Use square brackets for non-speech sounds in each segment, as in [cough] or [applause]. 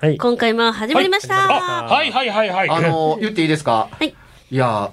はい。今回も始まりました。あ、はいはいはいはい。あの、言っていいですか？はい。いや、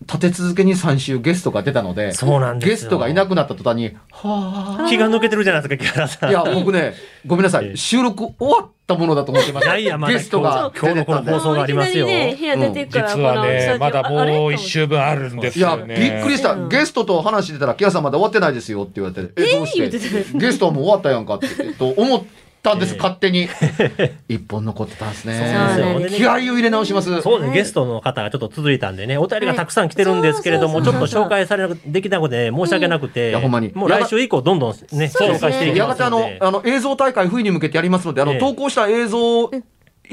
立て続けに3週ゲストが出たので、そうなんですよゲストがいなくなった途端に、は気が抜けてるじゃないですか、木原さあ。ん。いや、僕ね、ごめんなさい。収録終わったものだと思ってました。いやいやまだゲストが今日のこの放送がありますよね、部屋出てくから、実はね、まだもう一週分あるんですいや、よね。びっくりした。うんゲストと話してたら、キアさんまだ終わってないですよって言われて、え、どうして？ゲストはもう終わったやんかって、えっと、思ったんです、ええ。勝手に。[laughs] 一本残ってたんですそうなんです。よね。でね気合を入れ直します。そうね、はい。ゲストの方がちょっと続いたんでね、お便りがたくさん来てるんですけれども、はい。ちょっと紹介されなくできなくて申し訳なくて、いやほんまに。もう来週以降どんどんね、紹介していきやがてあの。あの、映像大会冬に向けてやりますので、あの、ええ。投稿した映像、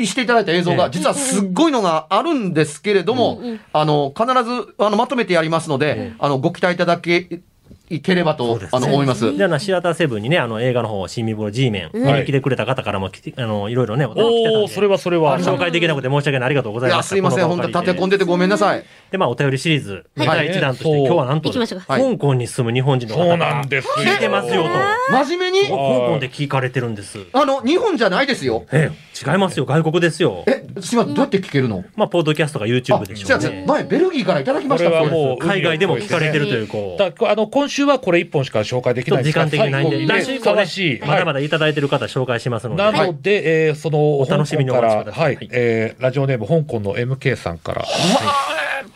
していただいた映像が、ええ。実はすっごいのがあるんですけれども、あの、必ず、あの、まとめてやりますので、ええ。あの、ご期待いただけ、いければと、ねあの、思います。で、あの、シアターセブンにね、あの、映画の方、新見風呂 G メン、見に来てくれた方からも来て、あの、いろいろね、お便り来てたんでおー、それはそれは。紹介できなくて申し訳ない。ありがとうございました。すいません、本当立て込んでてごめんなさい。で、まあ、お便りシリーズ、はい第1弾として、今日はなんと、香港に住む日本人の方そうがなんですよ。聞いてますよと。真面目に、香港で聞かれてるんです。あの、日本じゃないですよ。ええ、違いますよ。外国ですよ。え、すいません、どうやって聞けるの？まあ、ポッドキャストが YouTube でしょうじゃあね。前、ベルギーからいただきましたこれはもう海外でも聞かれてるという、こう。だあの今週はこれ一本しか紹介できないですから間的にないんで、来週以降ねまだまはだいただいてる方紹介しますので。いなので、えーそのお楽しみに香港からはい、えーラジオネーム香港の MK さんから、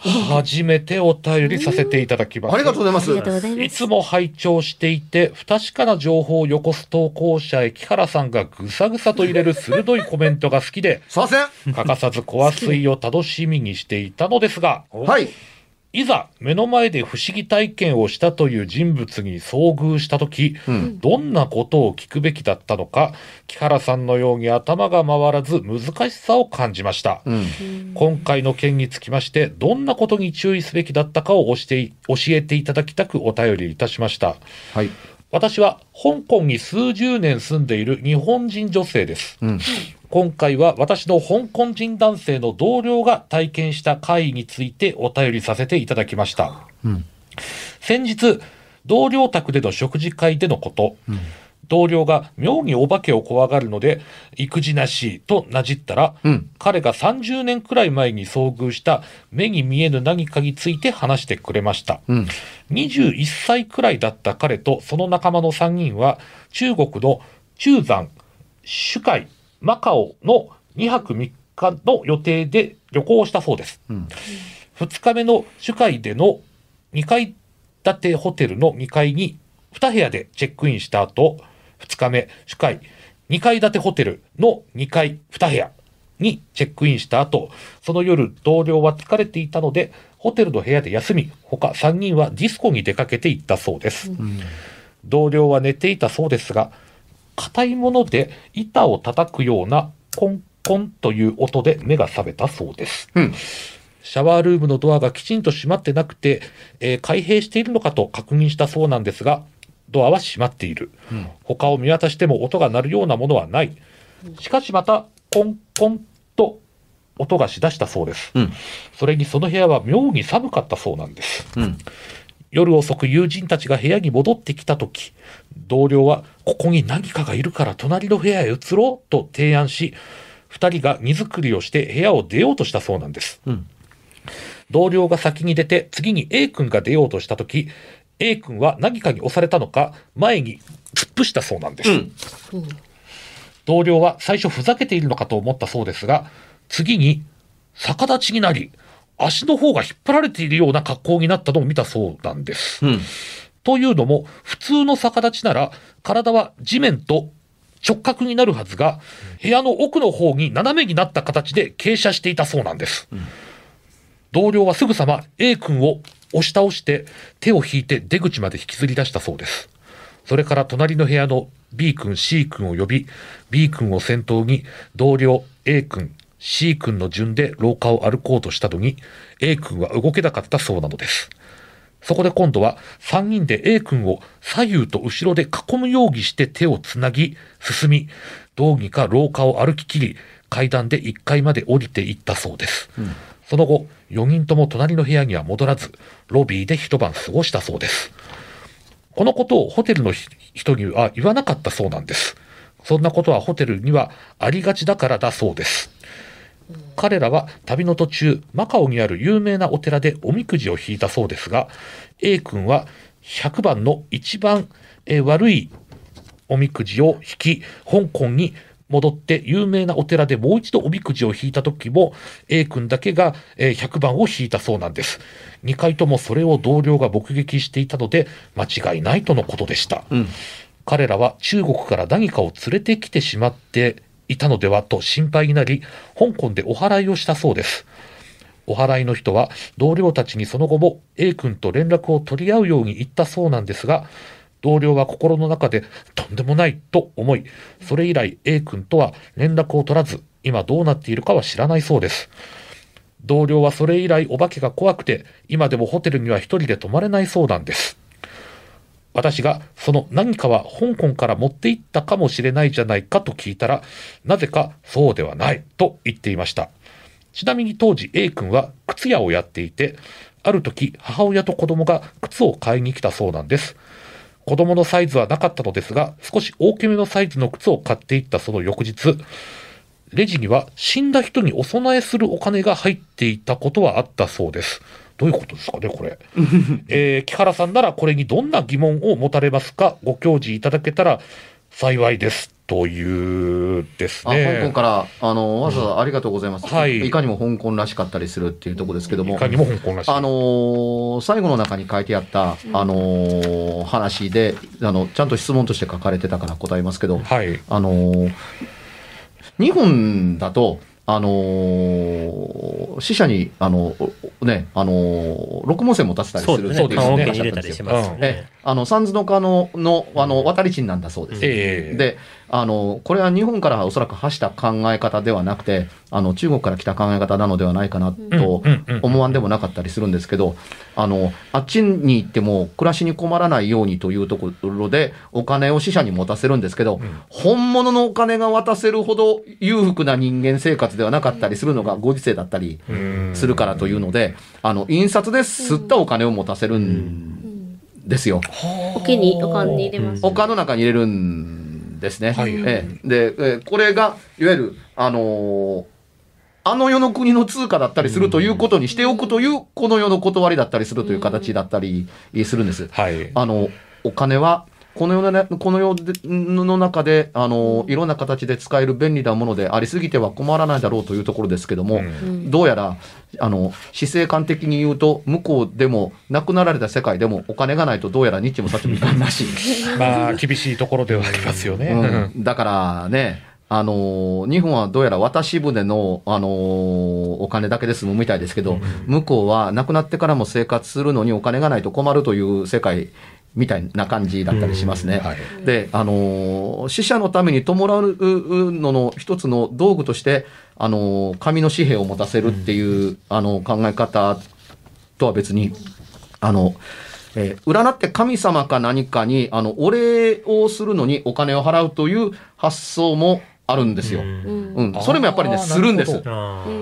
初めてお便りさせていただきます。ありがとうございますありが。とうございます。いつも拝聴していて、不確かな情報をよこす投稿者へ木原さんがぐさぐさと入れる鋭いコメントが好きで、すいません。欠かさず怖水を楽しみにしていたのですが、はい。いざ目の前で不思議体験をしたという人物に遭遇したとき、うんどんなことを聞くべきだったのか、木原さんのように頭が回らず難しさを感じました。うん。今回の件につきまして、どんなことに注意すべきだったかを教え教えていただきたくお便りいたしました。はい。私は香港に数十年住んでいる日本人女性です。うん。今回は私の香港人男性の同僚が体験した会についてお便りさせていただきました。うん。先日、同僚宅での食事会でのこと、同僚が妙にお化けを怖がるので、育児なしとなじったら、うん彼が30年くらい前に遭遇した目に見えぬ何かについて話してくれました。うん。21歳くらいだった彼とその仲間の3人は中国の中山、珠海、マカオの2泊3日の予定で旅行をしたそうです。うん。2日目の珠海での2階建てホテルの2階に2部屋でチェックインした後、2日目、珠海2階建てホテルの2階2部屋にチェックインした後、その夜同僚は疲れていたので、ホテルの部屋で休み、他3人はディスコに出かけて行ったそうです。同僚は寝ていたそうですが、硬いもので板を叩くようなコンコンという音で目が覚めたそうです。うん。シャワールームのドアがきちんと閉まってなくて、えー開閉しているのかと確認したそうなんですが、ドアは閉まっている。他を見渡しても音が鳴るようなものはない。しかしまた、コンコンと音がしだしたそうです。うんそれにその部屋は妙に寒かったそうなんです。うん。夜遅く友人たちが部屋に戻ってきた時同僚はここに何かがいるから隣の部屋へ移ろうと提案し二人が荷造りをして部屋を出ようとしたそうなんです、うん同僚が先に出て次に A 君が出ようとした時 A 君は何かに押されたのか前に突っ伏したそうなんです、うん同僚は最初ふざけているのかと思ったそうですが、次に逆立ちになり、足の方が引っ張られているような格好になったのを見たそうなんです。うん。というのも、普通の逆立ちなら、体は地面と直角になるはずが、部屋の奥の方に斜めになった形で傾斜していたそうなんです。同僚はすぐさま A 君を押し倒して手を引いて出口まで引きずり出したそうです。それから隣の部屋の B 君、C 君を呼び、B 君を先頭に同僚 A 君、C 君の順で廊下を歩こうとしたのに、A 君は動けなかったそうなのです。そこで今度は3人で A 君を左右と後ろで囲むようにして手をつなぎ、進み、どうにか廊下を歩き切り、階段で1階まで降りていったそうです。その後、4人とも隣の部屋には戻らず、ロビーで一晩過ごしたそうです。このことをホテルの人には言わなかったそうなんです。そんなことはホテルにはありがちだからだそうです。彼らは旅の途中、マカオにある有名なお寺でおみくじを引いたそうですが、A 君は100番の一番え悪いおみくじを引き、香港に戻って有名なお寺でもう一度おみくじを引いた時も A 君だけがえー100番を引いたそうなんです。2回ともそれを同僚が目撃していたので間違いないとのことでした。うん。彼らは中国から何かを連れてきてしまっていたのではと心配になり、香港でお祓いをしたそうです。お祓いの人は同僚たちにその後も A 君と連絡を取り合うように言ったそうなんですが、同僚は心の中でとんでもないと思い、それ以来 A 君とは連絡を取らず、今どうなっているかは知らないそうです。同僚はそれ以来お化けが怖くて、今でもホテルには一人で泊まれないそうなんです。私がその何かは香港から持って行ったかもしれないじゃないかと聞いたら、なぜかそうではないと言っていました。ちなみに当時 A 君は靴屋をやっていて、ある時母親と子供が靴を買いに来たそうなんです。子供のサイズはなかったのですが、少し大きめのサイズの靴を買っていったその翌日、レジには死んだ人にお供えするお金が入っていたことはあったそうです。どういうことですかね、これ。[laughs] えー木原さんならこれにどんな疑問を持たれますか？ご教示いただけたら幸いです。というですあ、ね。香港から、あの、わざわざありがとうございます。はいいかにも香港らしかったりするっていうところですけども。いかにも香港らしい。あのー最後の中に書いてあった、あのー話であのちゃんと質問として書かれてたから答えますけど、はい。あのー日本だと、あのー死者に、あのね、あのー六文銭も立てたりするそうですね。そうですね。あの三途の川ののあの渡り地なんだそうです。ええであのこれは日本からおそらく発した考え方ではなくてあの中国から来た考え方なのではないかなと思わんでもなかったりするんですけどあのあっちに行っても暮らしに困らないようにというところでお金を死者に持たせるんですけど、本物のお金が渡せるほど裕福な人間生活ではなかったりするのがご時世だったりするからというのであの印刷で吸ったお金を持たせるんですよ。おけに、おかんに入れます。おの中に入れるんですね。はいええで、ええこれが、いわゆる、あのーあの世の国の通貨だったりするということにしておくという、この世の断りだったりするという形だったりするんです。はい。あの、お金は、この世のねこの世での中で、あの、いろんな形で使える便利なものでありすぎては困らないだろうというところですけども、うんどうやら、あの、死生観的に言うと、向こうでも、亡くなられた世界でも、お金がないとどうやら日もさっちもいかんらしい。まあ、厳しいところではありますよね。うん、だからね、あのー日本はどうやら渡し船の、あのーお金だけで済むみたいですけど、向こうは亡くなってからも生活するのにお金がないと困るという世界みたいな感じだったりしますね。うんはいで、あのー死者のために弔うのの一つの道具として、あのー紙の紙幣を持たせるっていう、あの考え方とは別に、あの、えー占って神様か何かに、あの、お礼をするのにお金を払うという発想もあるんですよ。うん。うん。それもやっぱりね、するんです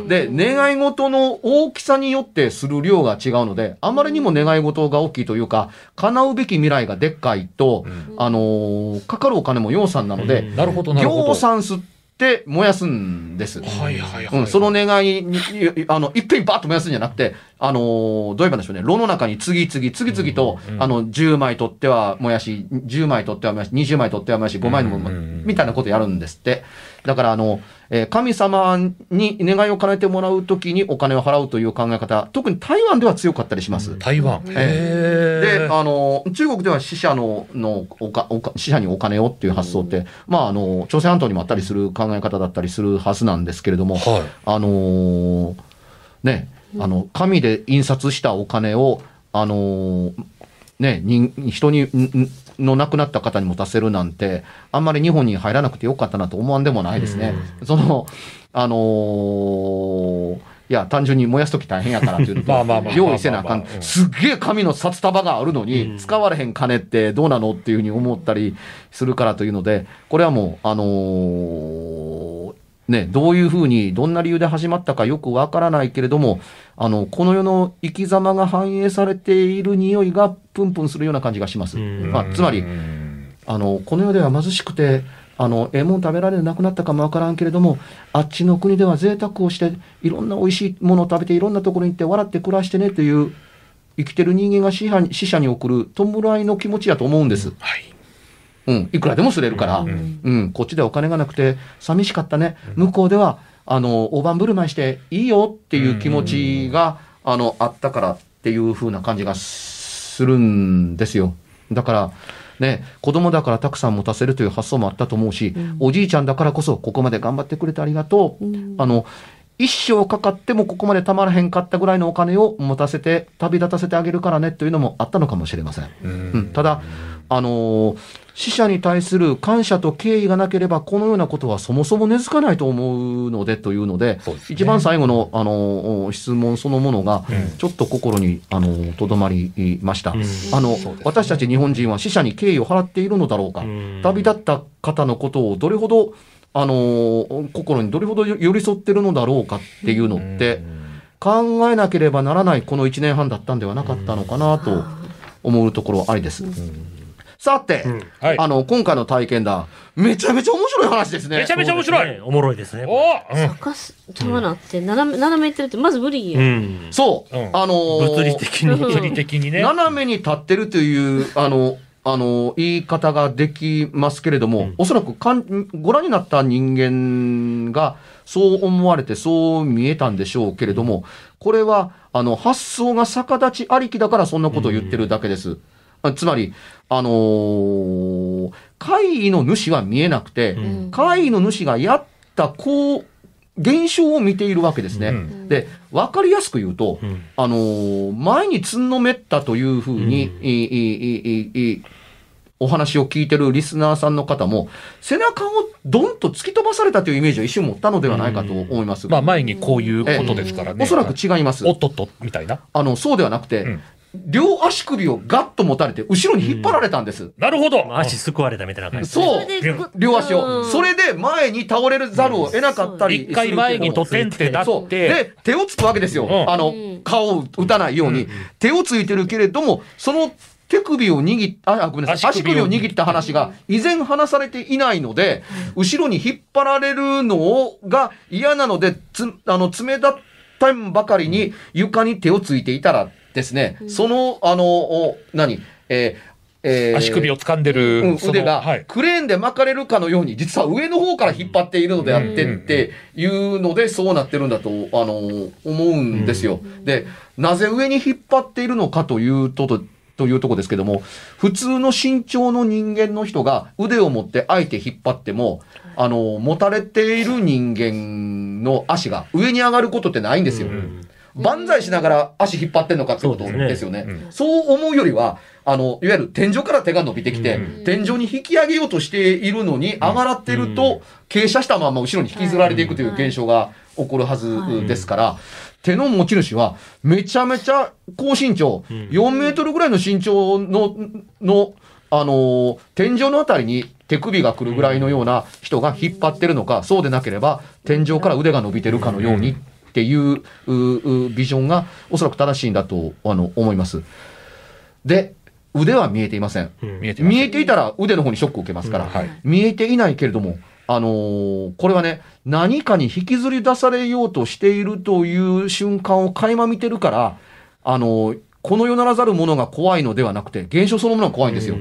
で、願い事の大きさによってする量が違うので、あまりにも願い事が大きいというか、叶うべき未来がでっかいと、あのーかかるお金も養蚕なので、うん。なるほど、なるほど。行産吸って燃やすんです。はいはいはい。うん、その願いに、いあの、いっぺんにバーッと燃やすんじゃなくて、あのーどう言えばいいんでしょうね、炉の中に次々、次々と、うんうんあの、10枚取っては燃やし、10枚取っては燃やし、20枚取っては燃やし、5枚のも、うんうんうんみたいなことやるんですって。だから、あの、えー神様に願いを叶えてもらうときにお金を払うという考え方、特に台湾では強かったりします。台湾。で、へーあの、中国では死者の、の、おか、おか、死者にお金をっていう発想って、まあ、あの、朝鮮半島にもあったりする考え方だったりするはずなんですけれども、はい。あのーね、あの、紙で印刷したお金を、あのーね、人人に、んの亡くなった方に持たせるなんて、あんまり日本に入らなくてよかったなと思わんでもないですね。その、あのーいや、単純に燃やすとき大変やからっていうのと用意せなあかん。すっげえ紙の札束があるのに、使われへん金ってどうなのっていうふうに思ったりするからというので、これはもう、あのーね、どういうふうに、どんな理由で始まったかよくわからないけれども、あの、この世の生き様が反映されている匂いがプンプンするような感じがします。うんまあ、つまりう、んあの、この世では貧しくて、あの、ええもん食べられなくなったかもわからんけれども、あっちの国では贅沢をして、いろんな美味しいものを食べて、いろんなところに行って笑って暮らしてねという、生きてる人間が死者に死者に送る弔いの気持ちやと思うんです。はい。うん、いくらでもすれるから、うん、こっちではお金がなくて寂しかったね。向こうでは、あの、大盤振る舞いしていいよっていう気持ちが、あの、あったからっていう風な感じがするんですよ。だから、ね、子供だからたくさん持たせるという発想もあったと思うし、おじいちゃんだからこそここまで頑張ってくれてありがとう。あの、一生かかってもここまでたまらへんかったぐらいのお金を持たせて旅立たせてあげるからねというのもあったのかもしれません。うん、ただ、あのー死者に対する感謝と敬意がなければ、このようなことはそもそも根付かないと思うのでというので、ですね。一番最後の、あのー質問そのものが、ちょっと心に、あのーとどまりました。あの、私たち日本人は死者に敬意を払っているのだろうか。ん。旅立った方のことをどれほど、あのー心にどれほど寄り添ってるのだろうかっていうのって、考えなければならないこの1年半だったんではなかったのかなと思うところありです。さて、はいあの、今回の体験談、めちゃめちゃ面白い話ですね。めちゃめちゃ面白い。ねおもろいですね。おうんかす、ちゃうなって、斜め、斜めいってるって、まず無理うや。ん。そう、うんあのー物理的に。物理的にね。斜めに立ってるという、あの、あの、言い方ができますけれども、おそらくかんご覧になった人間がそう思われてそう見えたんでしょうけれども、これは、あの、発想が逆立ちありきだからそんなことを言ってるだけです。あつまり、あのー会議の主は見えなくて、会議の主がやったこう、現象を見ているわけですね。うんで、わかりやすく言うと、んあのー前につんのめったというふうに、うんいいいいお話を聞いてるリスナーさんの方も、背中をドンと突き飛ばされたというイメージを一瞬持ったのではないかと思います。まあ前にこういうことですからね。おそらく違います。おっとっと、みたいな。あの、そうではなくて、うん両足首をガッと持たれて、後ろに引っ張られたんです。なるほど。足すくわれたみたいな感じ。そう両足を。うんそれで前に倒れるざるを得なかったりする一回前にとてんってなそう。って、で、手をつくわけですよ。うんあの、顔を打たないように。手をついてるけれども、その手首を握っあ、あごめんなさい。足足首を握った話が、依然話されていないので、後ろに引っ張られるのが嫌なので、つ、あの、冷たったんばかりに床に手をついていたらですね、その、あの、お何？えーえー。足首を掴んでる、うん、腕がはい。クレーンで巻かれるかのように、実は上の方から引っ張っているのであってっていうので、そうなってるんだと、あの、思うんですよ。で、なぜ上に引っ張っているのかというと、とというとこですけども、普通の身長の人間の人が腕を持って相手引っ張っても、あの、持たれている人間の足が上に上がることってないんですよ。万歳しながら足引っ張ってんのかってことですよね。そう思うよりは、あの、いわゆる天井から手が伸びてきて、天井に引き上げようとしているのに、上がってると、傾斜したまま後ろに引きずられていくという現象が起こるはずですから、手の持ち主は、めちゃめちゃ高身長、4メートルぐらいの身長の、の、あのー天井のあたりに手首が来るぐらいのような人が引っ張ってるのか、そうでなければ天井から腕が伸びてるかのようにっていうビジョンがおそらく正しいんだとあの思います。で、腕は見えていません。うん。見えてます見えていたら腕の方にショックを受けますから、うん。はい。見えていないけれども、あのーこれはね、何かに引きずり出されようとしているという瞬間を垣間見てるから、あのーこの世ならざるものが怖いのではなくて、現象そのものが怖いんですよ。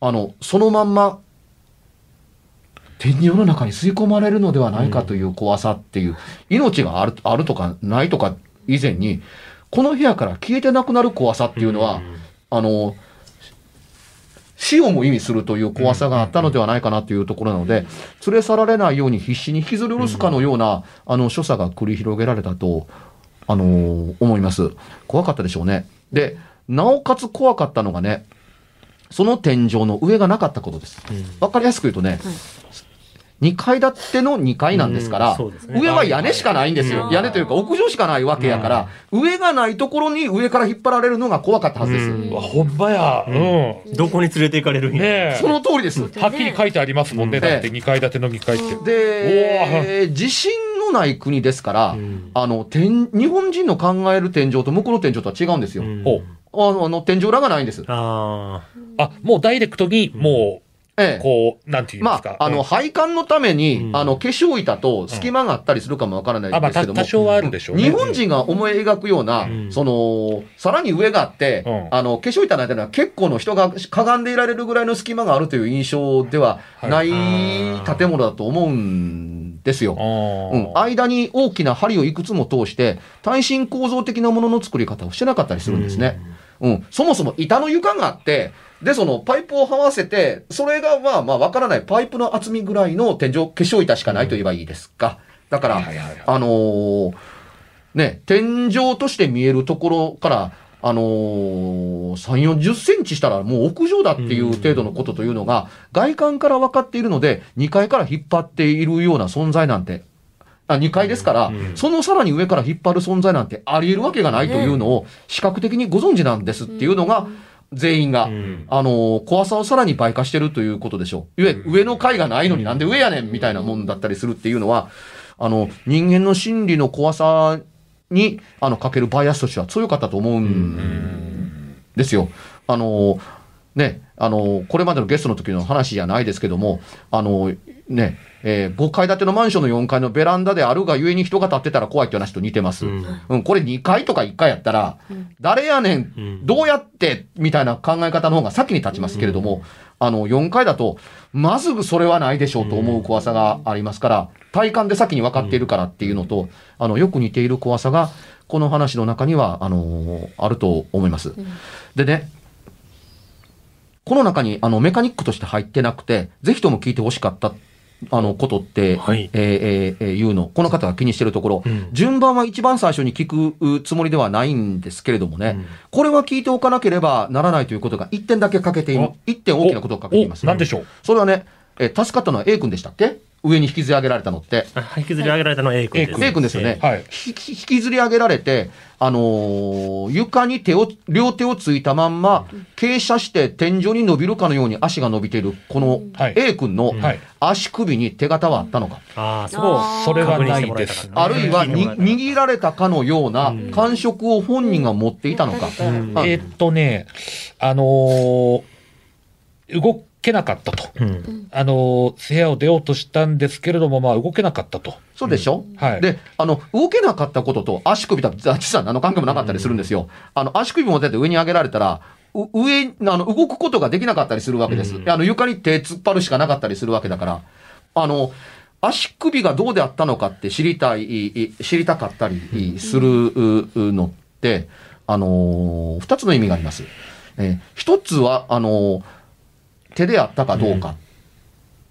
あの、そのまんま、天井の中に吸い込まれるのではないかという怖さっていう、命があるあるとかないとか以前に、この部屋から消えてなくなる怖さっていうのは、あの、死をも意味するという怖さがあったのではないかなというところなので、連れ去られないように必死に引きずり下ろすかのような、あの、所作が繰り広げられたと、あのー思います。怖かったでしょうね。で、なおかつ怖かったのがね、その天井の上がなかったことです。わかりやすく言うとね、2階建ての2階なんですから、上は屋根しかないんですよ。うん屋根というか屋上しかないわけやから、上がないところに上から引っ張られるのが怖かったはずです。うんほんまや。うん。どこに連れて行かれるんや。その通りです。はっきり書いてありますもんね。うんだって2階建ての2階って。で、地震のない国ですから、んあの、天、日本人の考える天井と向こうの天井とは違うんですよ。うんおあの、あの天井裏がないんです。ああ、もうダイレクトに、もう、ええ。こう、なんていうんでますか？あ、あの、うん。配管のために、うん。あの、化粧板と隙間があったりするかもわからないですけども、多少はあるでしょうね。日本人が思い描くような、うん。その、さらに上があって、うん。あの、化粧板の間には結構の人がかがんでいられるぐらいの隙間があるという印象ではない建物だと思うんですよ。あうん、間に大きな針をいくつも通して、耐震構造的なものの作り方をしてなかったりするんですね。うん、そもそも板の床があって、で、そのパイプを這わせて、それがまあまあわからないパイプの厚みぐらいの天井、化粧板しかないと言えばいいですか。だから、はいはいはい。はいあのーね、天井として見えるところから、あのー、3、40センチしたらもう屋上だっていう程度のことというのが、外観から分かっているので、2階から引っ張っているような存在なんて、あ2階ですから、うん。そのさらに上から引っ張る存在なんてあり得るわけがないというのを視覚的にご存知なんですっていうのが、全員が、うん。あのー怖さをさらに倍化してるということでしょ。う。いえ、上の階がないのになんで上やねんみたいなもんだったりするっていうのは、あの、人間の心理の怖さに、あの、かけるバイアスとしては強かったと思うん。ですよ。あの、ね、あの、これまでのゲストの時の話じゃないですけども、あの、ね、えー5階建てのマンションの4階のベランダであるがゆえに人が立ってたら怖いって話と似てます。うん。うん、これ2階とか1階やったら、誰やねん、うん。どうやって、みたいな考え方の方が先に立ちますけれども、あの、4階だと、まずそれはないでしょうと思う怖さがありますから、体感で先に分かっているからっていうのと、あの、よく似ている怖さが、この話の中には、あのあると思います。でね、この中に、あの、メカニックとして入ってなくて、ぜひとも聞いてほしかった、あの、ことって、はいえーえーえーいうの、この方が気にしてるところ、うん順番は一番最初に聞くうつもりではないんですけれどもね、うんこれは聞いておかなければならないということが一点だけ欠けている点大きなことを欠けています。おなんでしょう？それはね、えー助かったのは A 君でしたっけ？上に引きずり上げられたのって。あ引きずり上げられたのは A 君です。A 君ですよね。はい引きずり上げられて、あのー床に手を、両手をついたまんま、傾斜して天井に伸びるかのように足が伸びている、このはい A 君のはい足首に手形はあったのか。ああ、そこをそれは確認ないでしてもらえたかす。らあるいはに握られたかのようなうん感触を本人が持っていたのか。うんあえーっとね、あのー動けなかったと。うんあのー部屋を出ようとしたんですけれども、まあ動けなかったと。そうでしょ、はい。で、あの、動けなかったことと足首とは実は何の関係もなかったりするんですよ。あの、足首持ってて上に上げられたら、う上、あの、動くことができなかったりするわけです。うんあの、床に手突っ張るしかなかったりするわけだから、あの、足首がどうであったのかって知りたい、い知りたかったりするうのって、あのー二つの意味があります。えー一つは、あのー手であったかどうかっ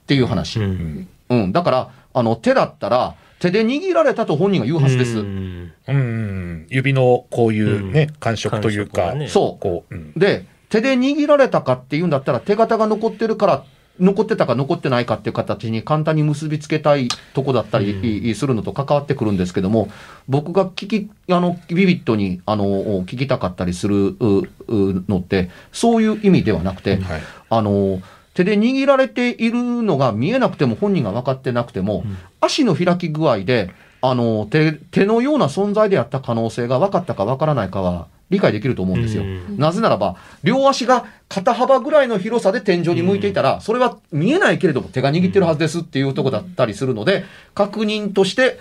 ていう話。うんうん、だから、あの、手だったら、手で握られたと本人が言うはずです。うんうん。指のこういうね、感触というか、ねそう。こう、うんで、手で握られたかっていうんだったら、手形が残ってるから、残ってたか残ってないかっていう形に簡単に結びつけたいとこだったりするのと関わってくるんですけども、僕が聞き、あの、ビビットに、あの、聞きたかったりするううのって、そういう意味ではなくて、はい。あの、手で握られているのが見えなくても本人が分かってなくても、足の開き具合で、あの、手、手のような存在であった可能性が分かったか分からないかは理解できると思うんですよ。うんなぜならば、両足が肩幅ぐらいの広さで天井に向いていたら、それは見えないけれども手が握ってるはずですっていうとこだったりするので、確認として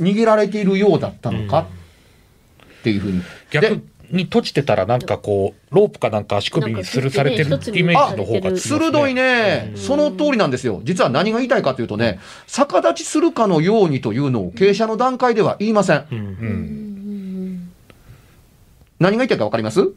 握られているようだったのかっていうふうに。逆に閉じてたらなんかこう、ロープかなんか足首に吊るされてるイメージの方がね鋭いね、その通りなんですよ。実は何が言いたいかというとね、逆立ちするかのようにというのを傾斜の段階では言いません。うんうん。何が言いたいか分かります？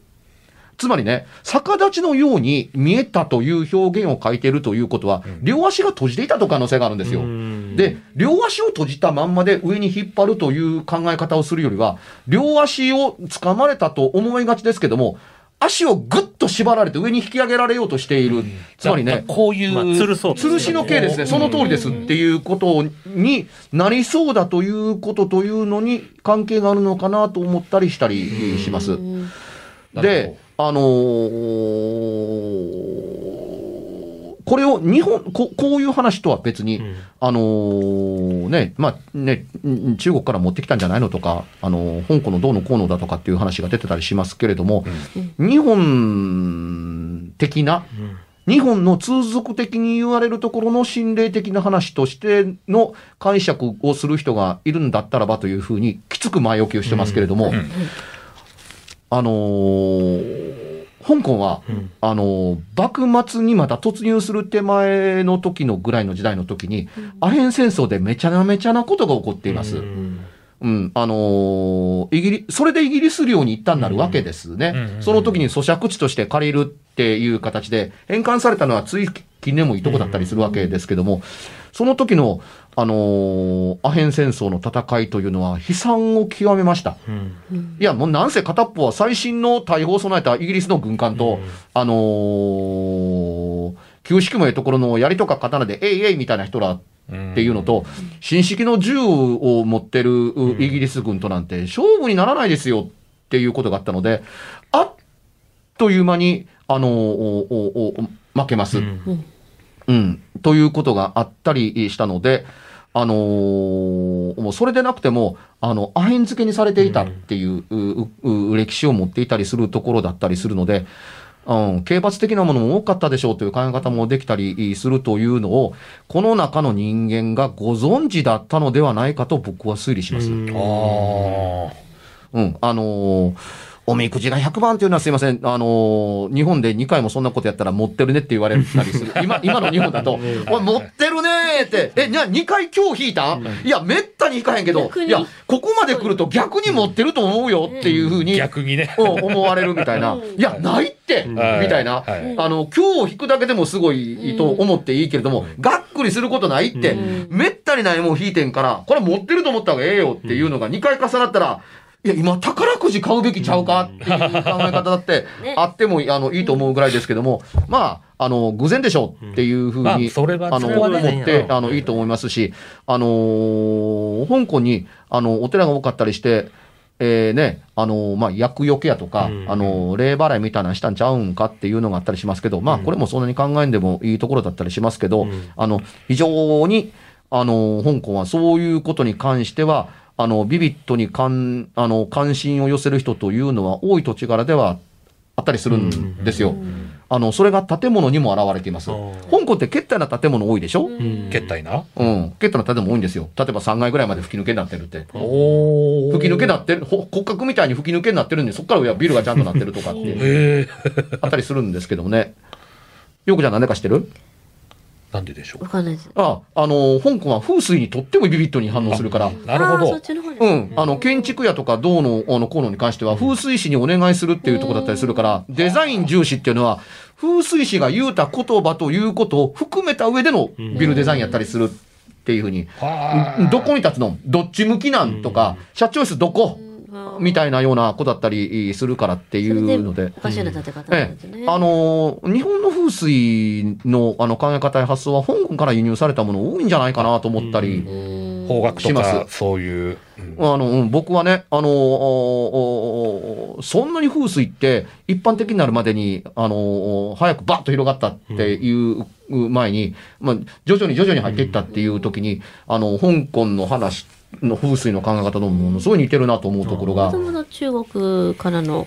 つまりね、逆立ちのように見えたという表現を書いているということは、両足が閉じていたと可能性があるんですよ。うん。で、両足を閉じたまんまで上に引っ張るという考え方をするよりは、両足を掴まれたと思いがちですけども、足をぐっと縛られて上に引き上げられようとしている。つまりね、こういう、まあ吊るそう。と吊るしの系ですね、その通りです。っていうことになりそうだということというのに関係があるのかなと思ったりしたりします。で、あのーこれを日本こ、こういう話とは別に、うん。あのーね、まあ中国から持ってきたんじゃないのとか、あのー香港のどうのこうのだとかっていう話が出てたりしますけれども、日本的な、日本の通俗的に言われるところの心霊的な話としての解釈をする人がいるんだったらばというふうにきつく前置きをしてますけれども、あのー香港は、うん。あのー幕末にまた突入する手前の時のぐらいの時代の時に、アヘン戦争でめちゃめちゃなことが起こっています。うんうん、あのーイギリ、それでイギリス領に一旦なるわけですね。うんうんその時に咀嚼地として借りるっていう形で、返還されたのはつい近年もいいとこだったりするわけですけども、その時の、あのーアヘン戦争の戦いというのは悲惨を極めました。うん。いや、もうなんせ片っぽは最新の大砲を備えたイギリスの軍艦と、あのー、旧式もええところの槍とか刀で、えいえいみたいな人らっていうのと、新式の銃を持ってるうイギリス軍となんて勝負にならないですよっていうことがあったので、あっという間に、あのーおおお負けます。うん。うん、ということがあったりしたので、あのーもうそれでなくても、あの、アヘン付けにされていたっていう、ううう歴史を持っていたりするところだったりするので、うん、刑罰的なものも多かったでしょうという考え方もできたりするというのを、この中の人間がご存知だったのではないかと僕は推理します。うんあうん、あのーおみくじが100番っていうのはすいません、あのー日本で2回もそんなことやったら持ってるねって言われたりする。今、[laughs] 今の日本だと、おい、持ってるねーって、え、じゃあ2回今日引いた？ん。いや、めったに引かへんけど、いや、ここまで来ると逆に持ってると思うよっていうふうあ。に、逆にね。うん思われるみたいな。いや、ないって、みはいたいな。はい。あの、今日引くだけでもすごいと思っていいけれども、がっくりすることないって、めったにないもん引いてんから、これ持ってると思った方がええよっていうのが2回重なったら、いや、今宝くじ買うべきちゃうかっていう考え方だって [laughs] ね。あっても、あの、いいと思うぐらいですけども、まあ、あの、偶然でしょうっていうふうまあに、あの、思ねって、うんあの、いいと思いますし、あのー香港に、あの、お寺が多かったりして、えーね、あのーまあ、厄除けやとか、うん。あのー霊払いみたいなのしたんちゃうんかっていうのがあったりしますけど、まあ、これもそんなに考えんでもいいところだったりしますけど、うん。あの、非常に、あのー香港はそういうことに関しては、あの、ビビットに関、あの、関心を寄せる人というのは多い土地柄ではあったりするんですよ。あの、それが建物にも現れています。うん香港って決体な建物多いでしょ？うん決体な。うん。決体な建物多いんですよ。例えば3階ぐらいまで吹き抜けになってるって。お吹き抜けになってる、ほ骨格みたいに吹き抜けになってるんで、そこから上はビルがちゃんとなってるとかって。あったりするんですけどもね。よくちゃんなんでか知ってる？なんででしょう？わ。かんないです。あ、あの、香港は風水にとってもビビットに反応するから、なるほど。あーそっ。ちの方にうん。あの、建築屋とか銅の、あの、こうのに関しては、風水師にお願いするっていうところだったりするから、デザイン重視っていうのは、風水師が言うた言葉ということを含めた上でのビルデザインやったりするっていうふうに、はどこに立つの？どっち向きなん？とか、社長室どこ？みたいなような子だったりするからっていうので。おかしな建て方なんええですね。、あのー日本の風風水のあの考え方や発想は香港から輸入されたもの多いんじゃないかなと思ったり、方角としまか、すそういう。うんあの、うん僕はね、あのそんなに風水って一般的になるまでに、あの早くバッと広がったっていう前に、まあ、徐々に徐々に入っていったっていう時に、あの、香港の話の風水の考え方とものすごい似てるなと思うところが。もと、もと中国からの、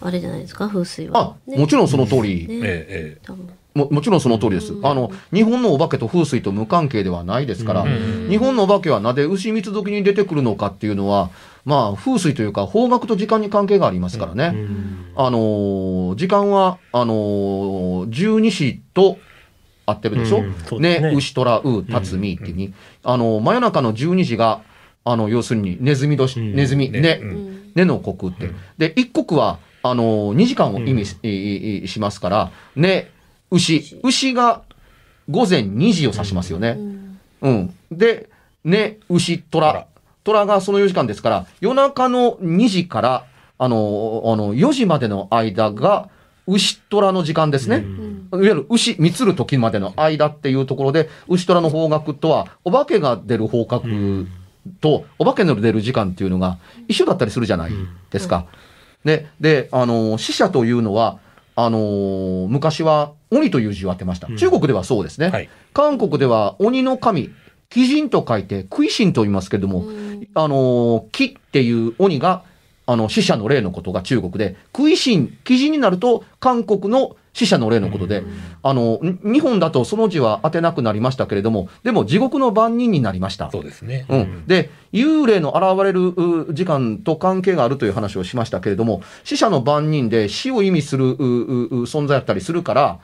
あれじゃないですか、風水は。あ、もちろんその通り、ね。ええももちろんその通りです。あの、日本のお化けと風水と無関係ではないですから、日本のお化けはなぜ牛三つ時に出てくるのかっていうのは、まあ、風水というか、方角と時間に関係がありますからね。あのー時間は、あのー十二支と合ってるでしょ、うん。ね。ね、牛、虎、う、辰、みっていうに、あの、真夜中の十二時が、あの、要するに、ネズミ年、うんネズミ、ねね、うんねの国って。で、一国は、あの、2時間を意味し,ますから、ね、牛。牛が午前2時を指しますよね。うん。で、ね、牛、虎。虎がその4時間ですから、夜中の2時から、あの、あの、4時までの間が、牛虎の時間ですね。いわゆる牛、満る時までの間っていうところで、牛虎の方角とは、お化けが出る方角と、お化けの出る時間っていうのが一緒だったりするじゃないですか。で、で、あの、死者というのは、あの昔は鬼という字を当てました。中国ではそうですね。はい韓国では鬼の神、鬼神と書いて、鬼神と言いますけれども、あのー、鬼っていう鬼が、あの、死者の霊のことが中国で、鬼神、鬼神になると韓国の死者の霊のことで、あの、ん日本だとその字は当てなくなりましたけれども、でも地獄の番人になりました。そうですね。うん、で、幽霊の現れるう時間と関係があるという話をしましたけれども、死者の番人で死を意味する存在だったりするから、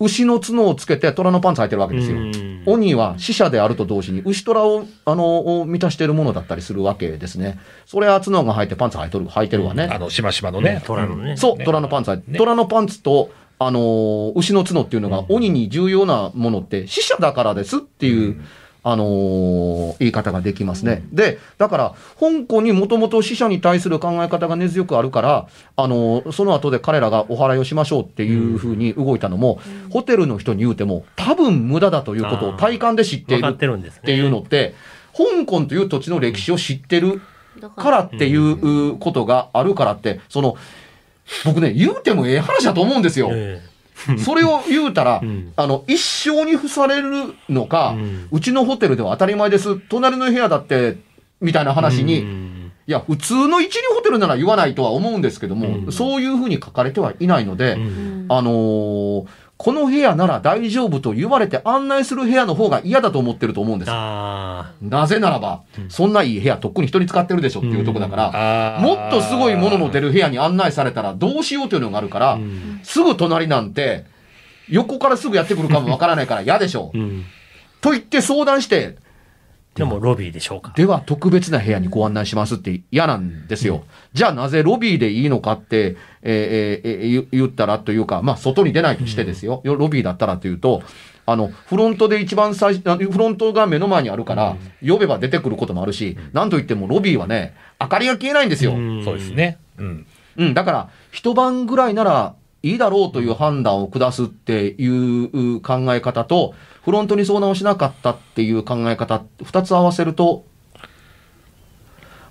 牛の角をつけて虎のパンツ履いてるわけですよ。鬼は死者であると同時に牛虎を、あの、を満たしているものだったりするわけですね。それは角が生えてパンツ履いてる、履いてるわね。あの、しましまのね。虎のね。そう、ね虎のパンツ履いて、ね虎のパンツと、あのー牛の角っていうのが鬼に重要なものって死者だからですっていう、あのー言い方ができますね。で、だから、香港にもともと死者に対する考え方が根強くあるから、あのーその後で彼らがお祓いをしましょうっていうふうに動いたのも、ホテルの人に言うても、多分無駄だということを体感で知っているってるんですね。っていうのって、香港という土地の歴史を知ってるだから。っていうことがあるからって、その、僕ね、言うてもええ話だと思うんですよ。え [laughs] それを言うたら、ん。あの、一生に付されるのか、ううんちのホテルでは当たり前です。隣の部屋だって、みたいなえ話に、うん。いや、普通の一流ホテルなら言わないとは思うんですけども、うん。そういうふうに書かれてはいないので、うん。あのーこの部屋なら大丈夫と言われて案内する部屋の方が嫌だと思ってると思うんです。あなぜならば、そんないい部屋とっくに人に使ってるでしょっていうとこだから、もっとすごいものの出る部屋に案内されたらどうしようというのがあるから、すぐ隣なんて、横からすぐやってくるかもわからないから嫌でしょ。うん。と言って相談して、でもロビーでしょうか。では特別な部屋にご案内しますって嫌なんですよ。じゃあなぜロビーでいいのかって、えーえーえー言言ったらというか、まあ外に出ないとしてですよ。ロビーだったらというと、あの、フロントで一番最初、あフロントが目の前にあるから、呼べば出てくることもあるし、なんといってもロビーはね、明かりが消えないんですよ。んそうです。ね。うん。うん、だから、一晩ぐらいならいいだろうという判断を下すっていう考え方と、フロントに相談をしなかったっていう考え方、二つ合わせると、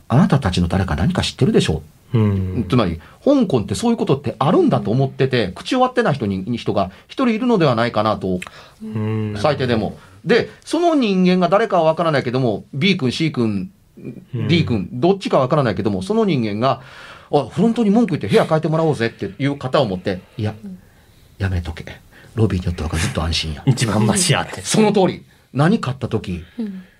あなたたちの誰か何か知ってるでしょうんう。つまり、香港ってそういうことってあるんだと思ってて、口を割ってない人に、人が一人いるのではないかなと、うん最低でも。で、その人間が誰かはわからないけども、B 君、C 君、D 君、どっちかわからないけども、その人間が、あ、フロントに文句言って部屋変えてもらおうぜっていう方を持って、いや、やめとけ。ロビーに寄った方がずっと安心や。一番マシやって。その通り。何買った時、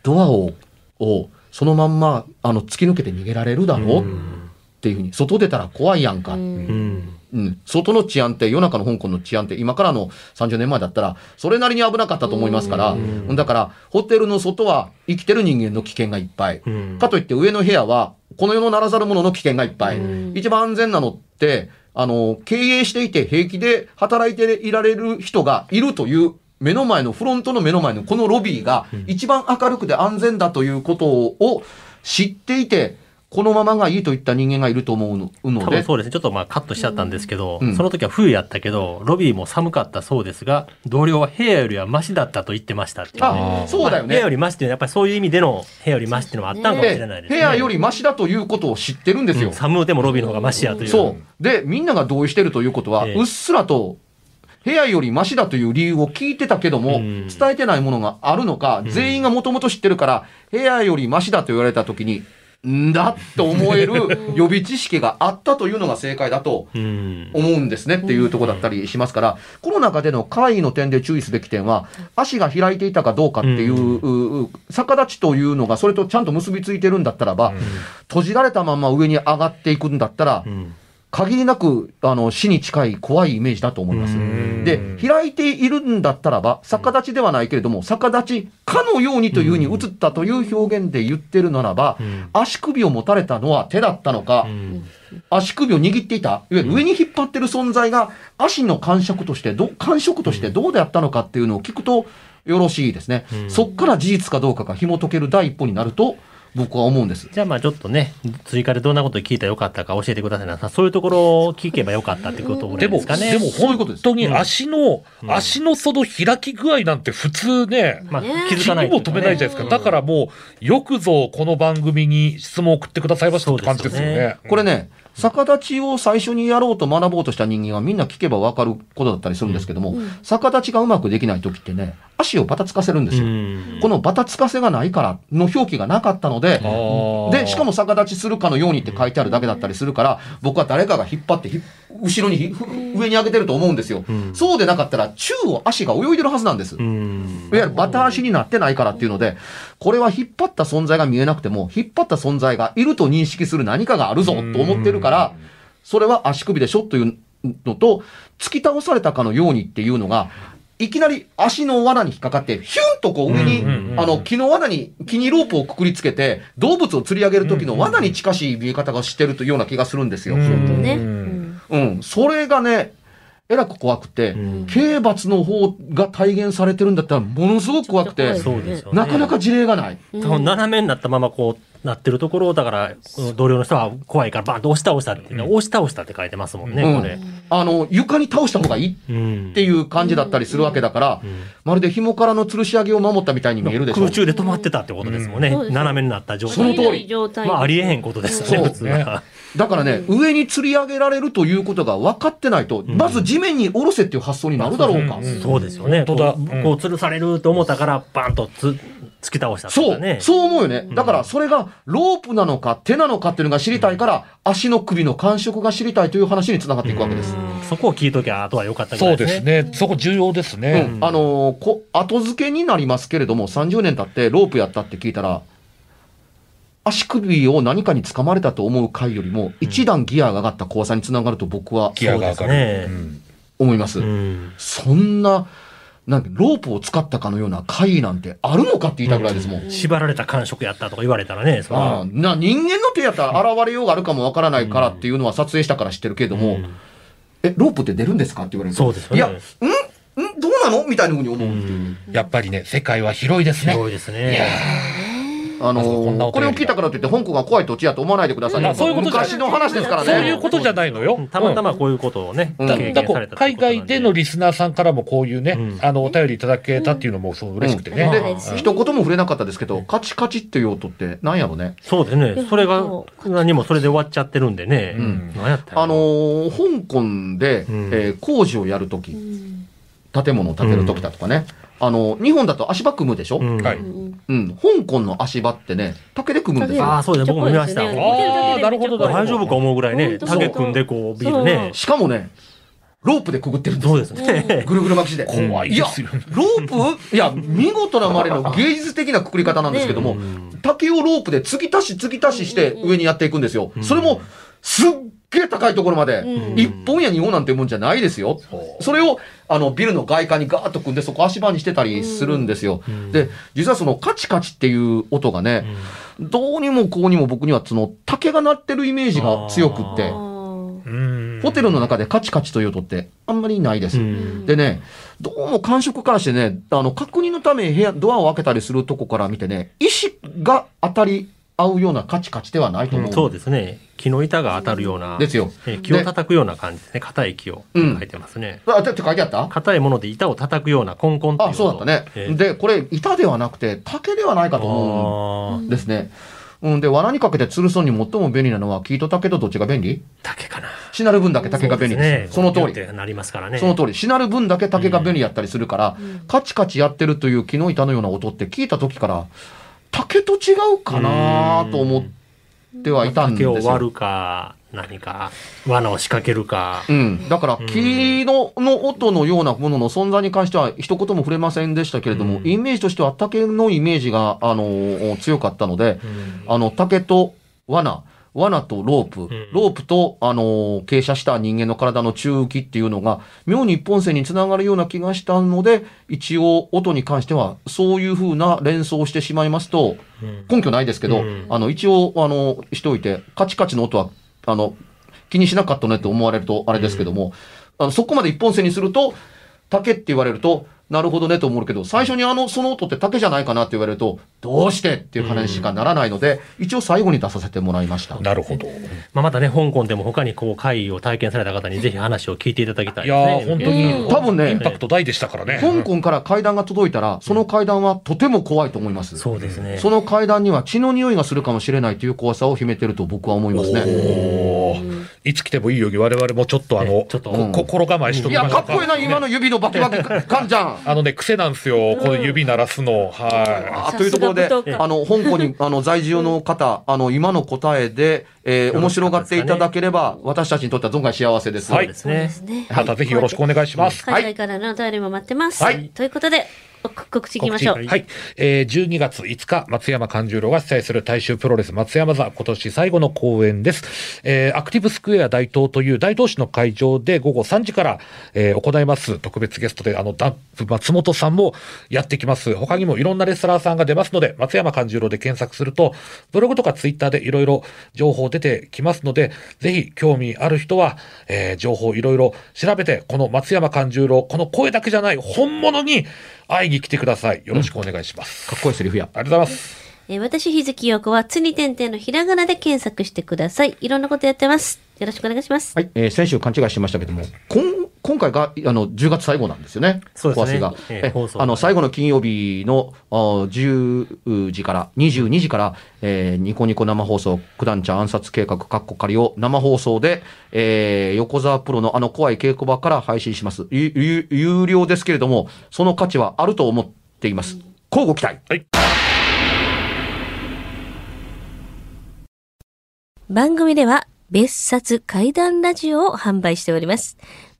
ドアを、を、そのまんま、あの、突き抜けて逃げられるだろうっていうふうに、外出たら怖いやんか。うん。うん、外の治安って、夜中の香港の治安って、今からの30年前だったら、それなりに危なかったと思いますから、だから、ホテルの外は生きてる人間の危険がいっぱい。うんかといって上の部屋は、この世のならざる者の危険がいっぱい。一番安全なのって、あの、経営していて平気で働いていられる人がいるという、目の前の、フロントの目の前のこのロビーが、一番明るくて安全だということを知っていて、このままがいいといった人間がいると思うの多分そうですね。ちょっとまあカットしちゃったんですけど、うんその時は冬やったけど、ロビーも寒かったそうですが、同僚は部屋よりはマシだったと言ってましたっていうねあ、そうだよねまあ部屋よ。りマシっていうのはやっぱりそういう意味での部屋よりマシっていうのはあったのかもしれないですね。部屋よりマシだということを知ってるんですよ。うん寒うてもロビーの方がマシやという。そう。で、みんなが同意してるということは、ええうっすらと、部屋よりマシだという理由を聞いてたけども、うん伝えてないものがあるのか、全員がもともと知ってるから、部屋よりマシだと言われたときに、んだと思える予備知識があったというのが正解だとうん。思うんですねっていうところだったりしますから、この中での怪異の点で注意すべき点は、足が開いていたかどうかっていう、逆立ちというのがそれとちゃんと結びついてるんだったらば、閉じられたまま上に上がっていくんだったら、うん限りなくあの死に近い怖いイメージだと思います。ん。で、開いているんだったらば、逆立ちではないけれども、逆立ちかのようにというふうに映ったという表現で言ってるならば、ん。足首を持たれたのは手だったのか、うん。足首を握っていた、いわゆる上に引っ張ってる存在が、足の感触としてど、感触としてどうであったのかっていうのを聞くとよろしいですね。そっから事実かどうかが紐解ける第一歩になると、僕は思うんです。じゃあまあちょっとね、追加でどんなこと聞いたらよかったか教えてくださいな。そういうところを聞けばよかったってことぐらいですかね。でもそういうことです本当に足の、足のその開き具合なんて普通ね、まあね気づかない気にも止めないじゃないですか。だからもう、よくぞこの番組に質問を送ってくださいましたって感じですよそうですよね。これね、逆立ちを最初にやろうと学ぼうとした人間はみんな聞けば分かることだったりするんですけども、逆立ちがうまくできない時ってね、足をバタつかせるんですよ。うんこのバタつかせがないからの表記がなかったので、で、しかも逆立ちするかのようにって書いてあるだけだったりするから、僕は誰かが引っ張ってひ後ろに上に上げてると思うんですよ。そうでなかったら、宙を足が泳いでるはずなんです。うんいわゆるバタ足になってないからっていうので、これは引っ張った存在が見えなくても、引っ張った存在がいると認識する何かがあるぞと思ってるから、それは足首でしょというのと、突き倒されたかのようにっていうのが、いきなり足の罠に引っかかって、ヒュンとこう上に、あの、木の罠に、木にロープをくくりつけて、動物を釣り上げる時の罠に近しい見え方がしてるというような気がするんですよ。ううんんうん。それがね、えらく怖くて、ん刑罰の方が体現されてるんだったら、ものすごく怖くて、ね。なかなか事例がない。多分斜めになったままこうなってるところをだからうん同僚の人は怖いからバンと押し倒したって、押し倒したって書いてますもんね、うんこれ。あの、床に倒した方がいいうんっていう感じだったりするわけだから、まるで紐からの吊るし上げを守ったみたいに見えるでしょ空。中で止まってたってことですもんね。斜めになった状その態。通り状態まあありえへんことですよね、普通は。だからね、上に吊り上げられるということが分かってないと、まず地面に下ろせっていう発想になるだろうか。そうですよね。本当だこううんこう吊るされると思ったから、バンとつ突き倒したとそう。そう思うよね。だからそれがロープなのか手なのかっていうのが知りたいから、足の首の感触が知りたいという話につながっていくわけです。うんそこを聞いときゃ、あとは良かったぐそうでですすね。そこ重要ですね。うん、あのーこ、後付けになりますけれども、30年経ってロープやったって聞いたら、足首を何かに掴まれたと思う回よりも、一段ギアが上がった怖さにつながると僕はギアが上がる。思います。うん。そんな、なんかロープを使ったかのような回なんてあるのかって言いたぐらいですもん。縛られた感触やったとか言われたらね、そああな人間の手やったら現れようがあるかもわからないからっていうのは撮影したから知ってるけれども、うん。え、ロープって出るんですかって言われるとそうですよね。いや、ん？ん？どうなの？みたいなふうに思う。っていう。やっぱりね、世界は広いですね。広いですね。あのまさかこんなーこれを聞いたからといって香港が怖い土地やと思わないでください。ね。あそういうこと昔の話ですからね。そういうことじゃないのよ。たまたまこういうことをね、うん。だ経験だからされたって海外でのリスナーさんからもこういうね、うん。あの、お便りいただけたっていうのもそう嬉しくてね。うですね一言も触れなかったですけど、カチカチっていう音って何やろね？そうですね。それがそ、何もそれで終わっちゃってるんでね。ん。何やったらあのー香港で、うん。えー工事をやるとき、うん建物を建てるときだとかね、あの日本だと足場組むでしょ、うん。はい。うん。うん、香港の足場ってね、竹で組むんですよ。ああ、そうですね。僕も見ました。あーなるほど大丈夫か思うぐらいね、竹組んでこう、ビールね。しかもね、ロープでくぐってるんですよ。そうですね。ぐるぐる巻きして。怖いですよや、ロープ？いや、見事なまでの芸術的なくくり方なんですけども、竹をロープで継ぎ足し継ぎ足しして上にやっていくんですよ。それも、すっげえ高いところまで、一本や二本なんてもんじゃないですよ。それを、あの、ビルの外観にガーッと組んで、そこ足場にしてたりするんですよ。で、実はそのカチカチっていう音がね、どうにもこうにも僕にはその竹が鳴ってるイメージが強くって。ホテルの中でカチカチという音ってあんまりないです。うん。でね、どうも感触からしてね、あの、確認のため部屋、ドアを開けたりするとこから見てね、石が当たり合うようなカチカチではないと思う。そうですね。木の板が当たるような。ですよえ木を叩くような感じですね。硬い木をうん書いてますね。あ、だって書いてあった？硬いもので板を叩くようなコンコンあ、そうだったね。ええで、これ、板ではなくて、竹ではないかと思あーうんですね。うん、で、罠にかけて吊るすのに最も便利なのは、木と竹とどっちが便利？竹かな。しなる分だけ竹が便利です。その通り。り。なりますからね。その通り。しなる分だけ竹が便利やったりするから、カチカチやってるという木の板のような音って聞いた時から、竹と違うかなと思ってはいたんですよ。竹を割るか、何か、罠を仕掛けるか。うん。だから、木のの音のようなものの存在に関しては、一言も触れませんでしたけれども、うんイメージとしては竹のイメージが、あの、強かったので、うんあの、竹と罠、罠とロープ、ん。ロープと、あの、傾斜した人間の体の中浮きっていうのが、妙に一本線につながるような気がしたので、一応、音に関しては、そういう風な連想をしてしまいますと、うん。根拠ないですけど、うん。あの、一応、あの、しておいて、カチカチの音は、あの、気にしなかったねって思われるとあれですけども、あの、そこまで一本線にすると、竹って言われると、なるほどねと思うけど、最初にあの、その音って竹じゃないかなって言われると、どうしてっていう話しかならないので、一応最後に出させてもらいました。なるほど。まあ、またね、香港でも他にこう、会を体験された方にぜひ話を聞いていただきたいね。やー、本当に、多分ねインパクト大でしたからね。香港から階段が届いたら、その階段はとても怖いと思います。そうですね。その階段には血の匂いがするかもしれないという怖さを秘めてると僕は思いますね。いつ来てもいいように我々もちょっとあのね、ちょっとこ心構えしといや、きましょうかっこいいな、今の指のバキバキ感じゃん。あのね、癖なんですよ。この指鳴らすの。はあというところであの、香港に、[laughs] あの、在住の方、あの、今の答えで、えー面白がっていただければ、私たちにとっては存外幸せです。はいですそうでね。すね。い。またぜひよろしくお願いします。海外からのお便りも待ってます。はいということで、告知いきましょう。はい。えー、12月5日、松山勘十郎が主催する大衆プロレス松山座、今年最後の公演です。えー、アクティブスクエア大東という大東市の会場で午後3時から、えー、行います。特別ゲストで、あの、ダンプ松本さんもやってきます。他にもいろんなレスラーさんが出ますので、松山勘十郎で検索すると、ブログとかツイッターでいろいろ情報出てきますので、ぜひ興味ある人は、えー、情報いろいろ調べて、この松山勘十郎、この声だけじゃない本物に会いに来てください。よろしくお願いします。かっこいいセリフや。ありがとうございます。えー私、日月陽子は、つに点々のひらがなで検索してください。いろんなことやってます。よろしくお願いします。はい、えー先週勘違いしてましたけども、こん今回があの10月最後なんですよね、そうですね小橋が。えええ放送あの最後の金曜日のあ10時から、22時から、えーニコニコ生放送、九段茶暗殺計画、カッコ仮を生放送で、えー横澤プロのあの怖い稽古場から配信します。ゆゆ有料ですけれども、その価値はあると思っています。交互期待。はい。番組では別冊怪談ラジオを販売しております。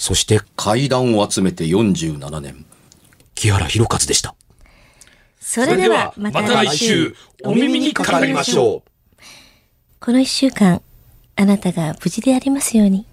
そして階段を集めて47年、木原博一でした。それではまた来週、お耳にかかりましょう。この一週間、あなたが無事でありますように。